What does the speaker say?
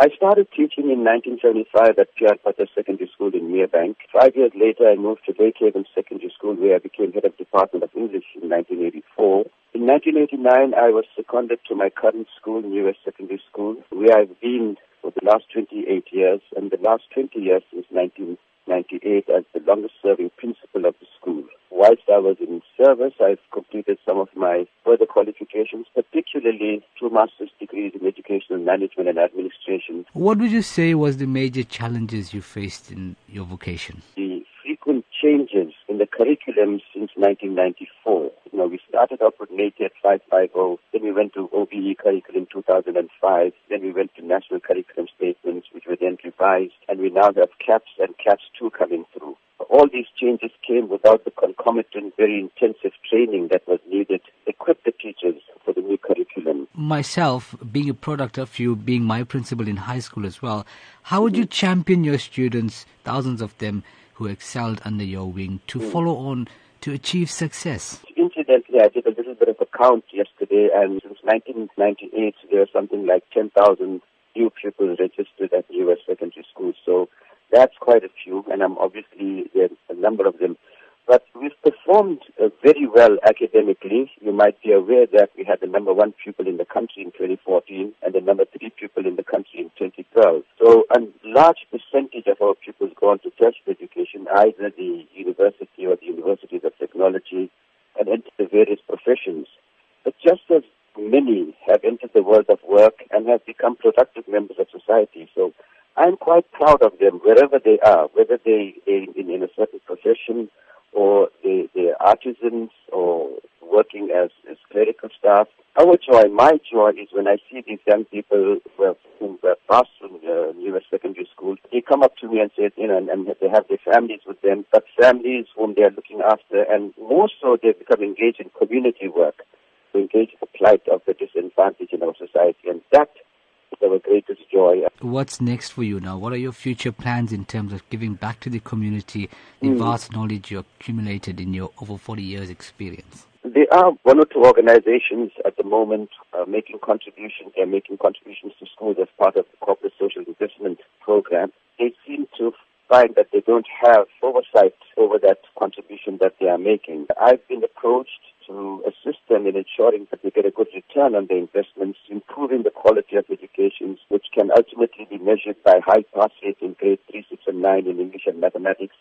I started teaching in 1975 at P.R. Potter Secondary School in Merebank. Five years later, I moved to Lakehaven Secondary School where I became head of Department of English in 1984. In 1989, I was seconded to my current school, New Secondary School, where I've been for the last 28 years, and the last 20 years since 1998 as the longest serving principal of the school. Whilst I was in service, I've completed some of my further qualifications, particularly two master's degrees in educational management and administration. What would you say was the major challenges you faced in your vocation? The frequent changes in the curriculum since 1994. You know, we started off with NATED 550, then we went to OBE curriculum 2005, then we went to national curriculum statements, which were then revised, and we now have CAPS and CAPS 2 coming all these changes came without the concomitant, very intensive training that was needed to equip the teachers for the new curriculum. Myself, being a product of you, being my principal in high school as well, how would you champion your students, thousands of them who excelled under your wing, to mm. follow on to achieve success? Incidentally, I did a little bit of a count yesterday, and since 1998, there are something like 10,000 new pupils registered at U.S. that's quite a few, and I'm obviously there's a number of them. But we've performed uh, very well academically. You might be aware that we had the number one pupil in the country in 2014 and the number three pupil in the country in 2012. So a large percentage of our pupils go on to tertiary education, either the university or the universities of technology, and enter the various professions. But just as many have entered the world of work and have become productive members of society. So I'm quite proud of them wherever they are, whether they in, in, a certain profession or they, they're artisans or working as, as clerical staff. Our joy, my joy is when I see these young people who have, who have passed from the U.S. secondary school, they come up to me and say, you know, and, and they have their families with them, but families whom they are looking after, and more so they become engaged in community work to engage the plight of the disadvantaged in our society. And that our greatest joy. What's next for you now? What are your future plans in terms of giving back to the community the mm. vast knowledge you accumulated in your over 40 years experience? There are one or two organizations at the moment uh, making contributions. They're making contributions to schools as part of the corporate social investment program. They seem to find that they don't have oversight over that contribution that they are making. I've been approached to assist them in ensuring that they get a good return on their investments, improving the quality of education, which can ultimately be measured by high pass rates in grade 3, 6, and 9 in English and mathematics,